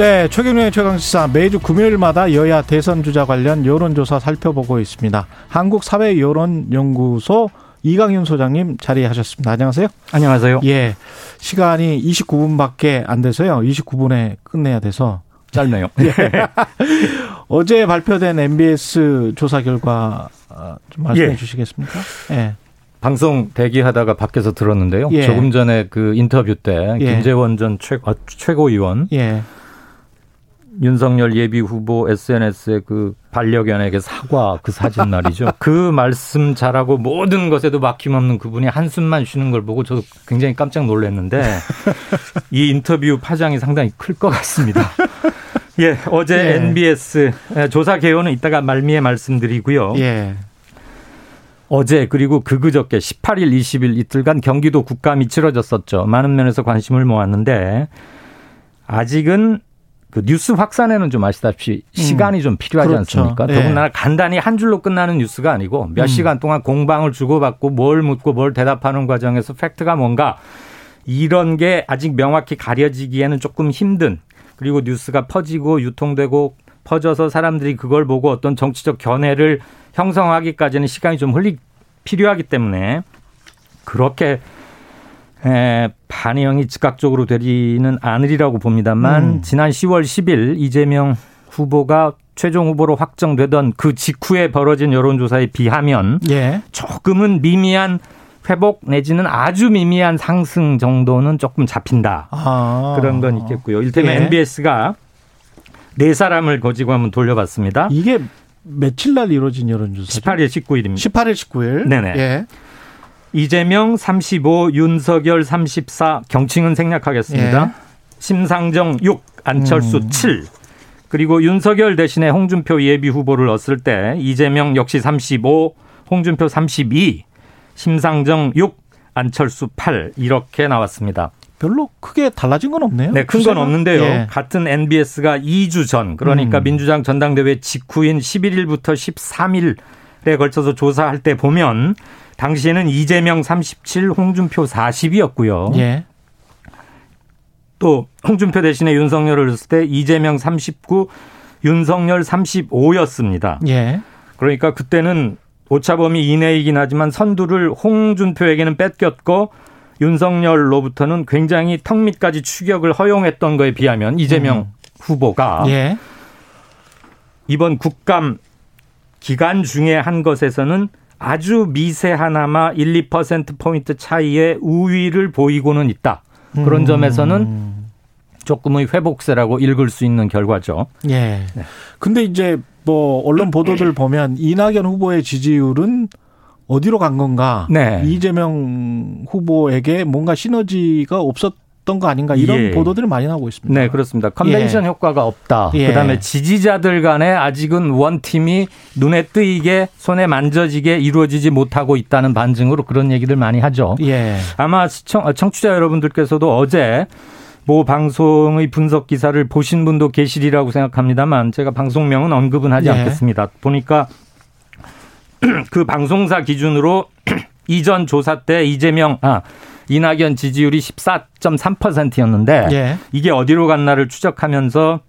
네, 최경영의 최강시사 매주 금요일마다 여야 대선 주자 관련 여론조사 살펴보고 있습니다. 한국사회여론연구소 이강윤 소장님 자리하셨습니다. 안녕하세요. 안녕하세요. 예, 시간이 29분밖에 안 돼서요. 29분에 끝내야 돼서 짧네요. 예. 어제 발표된 MBS 조사 결과 어, 좀 말씀해 예. 주시겠습니까? 예. 방송 대기하다가 밖에서 들었는데요. 예. 조금 전에 그 인터뷰 때 예. 김재원 전 최, 아, 최고위원 예. 윤석열 예비 후보 SNS에 그 반려견에게 사과 그 사진 말이죠. 그 말씀 잘하고 모든 것에도 막힘없는 그분이 한숨만 쉬는 걸 보고 저도 굉장히 깜짝 놀랐는데 이 인터뷰 파장이 상당히 클 것 같습니다. 예, 어제 예. NBS 조사 개요는 이따가 말미에 말씀드리고요. 예. 어제 그리고 그그저께 18일, 20일 이틀간 경기도 국감이 치러졌었죠. 많은 면에서 관심을 모았는데 아직은 그 뉴스 확산에는 좀 아시다시피 시간이 좀 필요하지 그렇죠. 않습니까? 예. 더군다나 간단히 한 줄로 끝나는 뉴스가 아니고 몇 음. 시간 동안 공방을 주고받고 뭘 묻고 뭘 대답하는 과정에서 팩트가 뭔가 이런 게 아직 명확히 가려지기에는 조금 힘든 그리고 뉴스가 퍼지고 유통되고 퍼져서 사람들이 그걸 보고 어떤 정치적 견해를 형성하기까지는 시간이 좀 흘리 필요하기 때문에 그렇게 에, 반영이 즉각적으로 되지는 않으리라고 봅니다만 음. 지난 10월 10일 이재명 후보가 최종 후보로 확정되던 그 직후에 벌어진 여론조사에 비하면 예. 조금은 미미한 회복 내지는 아주 미미한 상승 정도는 조금 잡힌다. 아. 그런 건 있겠고요. 일테면 예. MBS가 네 사람을 거지고 한번 돌려봤습니다. 이게 며칠 날 이루어진 여론조사죠? 18일, 19일입니다. 18일, 19일. 네네. 예. 이재명 35, 윤석열 34, 경칭은 생략하겠습니다. 예. 심상정 6, 안철수 음. 7. 그리고 윤석열 대신에 홍준표 예비 후보를 넣었을 때 이재명 역시 35, 홍준표 32, 심상정 6, 안철수 8 이렇게 나왔습니다. 별로 크게 달라진 건 없네요. 네, 큰 건? 없는데요. 예. 같은 NBS가 2주 전, 그러니까 음. 민주당 전당대회 직후인 11일부터 13일 에 걸쳐서 조사할 때 보면 당시에는 이재명 37, 홍준표 40이었고요. 예. 또 홍준표 대신에 윤석열을 했을 때 이재명 39, 윤석열 35였습니다. 예. 그러니까 그때는 오차범위 이내이긴 하지만 선두를 홍준표에게는 뺏겼고 윤석열로부터는 굉장히 턱 밑까지 추격을 허용했던 거에 비하면 이재명 음. 후보가 예. 이번 국감 기간 중에 한 것에서는 아주 미세하나마 1, 2%포인트 차이의 우위를 보이고는 있다. 그런 음. 점에서는 조금의 회복세라고 읽을 수 있는 결과죠. 예. 네. 근데 이제 뭐 언론 보도들 보면 이낙연 후보의 지지율은 어디로 간 건가? 네. 이재명 후보에게 뭔가 시너지가 없었 던 거 아닌가 이런 예. 보도들이 많이 나오고 있습니다. 네, 그렇습니다. 컨벤션 효과가 없다. 예. 그다음에 지지자들 간에 아직은 원 팀이 눈에 띄게 손에 만져지게 이루어지지 못하고 있다는 반증으로 그런 얘기들 많이 하죠. 예. 아마 시청, 어, 청취자 여러분들께서도 어제 모 방송의 분석 기사를 보신 분도 계시리라고 생각합니다만 제가 방송명은 언급은 하지 예. 않겠습니다. 보니까 그 방송사 기준으로 이전 조사 때 이재명 아 이낙연 지지율이 14.3%였는데 예. 이게 어디로 갔나를 추적하면서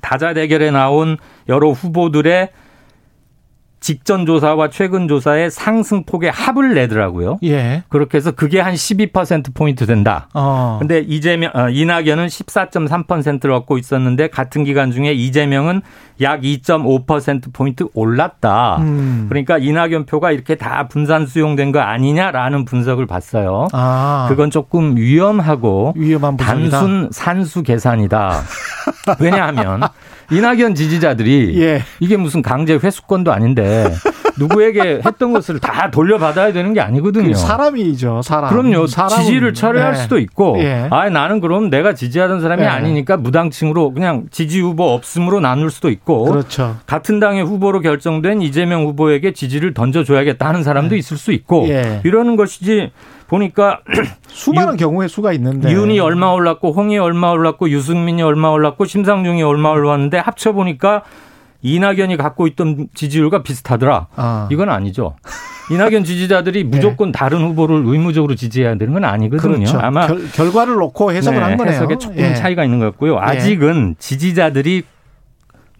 다자 대결에 나온 여러 후보들의 직전 조사와 최근 조사의 상승폭의 합을 내더라고요. 예. 그렇게 해서 그게 한 12% 포인트 된다. 어. 근데 이재명 어, 이낙연은 14.3%를 얻고 있었는데 같은 기간 중에 이재명은 약 2.5% 포인트 올랐다. 음. 그러니까 이낙연 표가 이렇게 다 분산 수용된 거 아니냐라는 분석을 봤어요. 아. 그건 조금 위험하고 위험한 분석이다. 단순 산수 계산이다. 왜냐하면 이낙연 지지자들이 예. 이게 무슨 강제 회수권도 아닌데 누구에게 했던 것을 다 돌려받아야 되는 게 아니거든요. 사람이죠, 사람. 그럼요. 사람은, 지지를 철회할 네. 수도 있고, 예. 아 나는 그럼 내가 지지하던 사람이 네. 아니니까 무당층으로 그냥 지지 후보 없음으로 나눌 수도 있고, 그렇죠. 같은 당의 후보로 결정된 이재명 후보에게 지지를 던져줘야겠다 하는 사람도 있을 수 있고, 예. 이러는 것이지 보니까 수많은 경우의 수가 있는데. 윤이 얼마 올랐고, 홍이 얼마 올랐고, 유승민이 얼마 올랐고, 심상중이 얼마 올랐는데 합쳐 보니까 이낙연이 갖고 있던 지지율과 비슷하더라. 아. 이건 아니죠. 이낙연 지지자들이 무조건 다른 후보를 의무적으로 지지해야 되는 건 아니거든요. 그렇죠. 아마 결, 결과를 놓고 해석을 네, 한 거네요. 해석에 조금 예. 차이가 있는 것 같고요. 아직은 지지자들이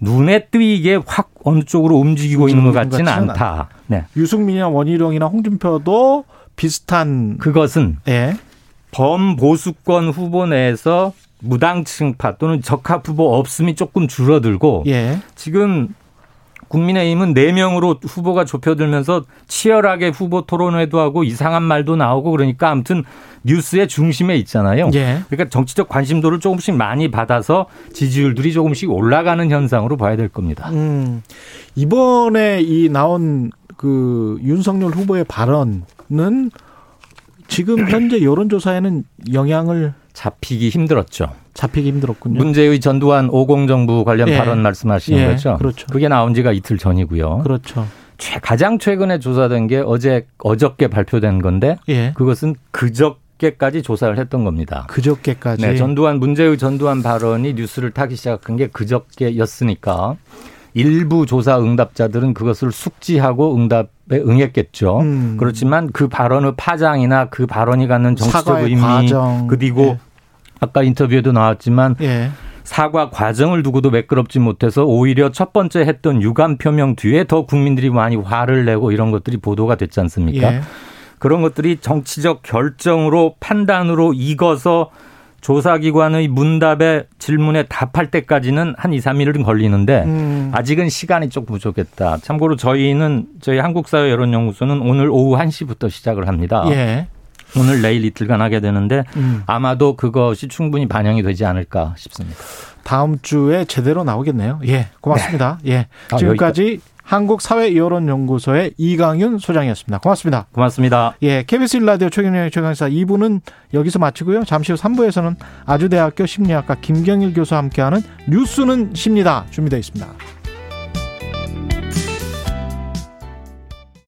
눈에 띄게 확 어느 쪽으로 움직이고 있는 것 같지는 같지는 않다. 네. 유승민이나 원희룡이나 홍준표도 비슷한 그것은 예. 범보수권 후보 내에서 무당층파 또는 적합 후보 없음이 조금 줄어들고 예. 지금 국민의힘은 4명으로 후보가 좁혀들면서 치열하게 후보 토론회도 하고 이상한 말도 나오고 그러니까 아무튼 뉴스의 중심에 있잖아요. 예. 그러니까 정치적 관심도를 조금씩 많이 받아서 지지율들이 조금씩 올라가는 현상으로 봐야 될 겁니다. 음. 이번에 이 나온 그 윤석열 후보의 발언은 지금 현재 여론조사에는 영향을 잡히기 힘들었죠. 잡히기 힘들었군요. 문제의 전두환 오공정부 관련 예. 발언 말씀하시는 예, 거죠. 그렇죠. 그게 나온 지가 이틀 전이고요. 그렇죠. 최- 가장 최근에 조사된 게 어제 어저께 발표된 건데 예. 그것은 그저께까지 조사를 했던 겁니다. 그저께까지. 네, 전두환 문제의 전두환 발언이 뉴스를 타기 시작한 게 그저께였으니까 일부 조사 응답자들은 그것을 숙지하고 응답에 응했겠죠. 음. 그렇지만 그 발언의 파장이나 그 발언이 갖는 정치적 의미 과정. 그리고 예. 아까 인터뷰에도 나왔지만 예. 사과 과정을 두고도 매끄럽지 못해서 오히려 첫 번째 했던 유감 표명 뒤에 더 국민들이 많이 화를 내고 이런 것들이 보도가 됐지 않습니까? 예. 그런 것들이 정치적 결정으로 판단으로 익어서 조사기관의 문답에 질문에 답할 때까지는 한 2, 3일은 걸리는데 음. 아직은 시간이 조금 부족했다. 참고로 저희는 저희 한국사회 여론연구소는 오늘 오후 1시부터 시작을 합니다. 예. 오늘 내일 이틀간 하게 되는데 음. 아마도 그것이 충분히 반영이 되지 않을까 싶습니다. 다음 주에 제대로 나오겠네요. 예. 고맙습니다. 예. 아, 지금까지 한국사회여론연구소의 이강윤 소장이었습니다. 고맙습니다. 고맙습니다. 예, KBS 1라디오 최경영의 최강사 2부는 여기서 마치고요. 잠시 후 3부에서는 아주대학교 심리학과 김경일 교수와 함께하는 뉴스는 십니다. 준비되어 있습니다.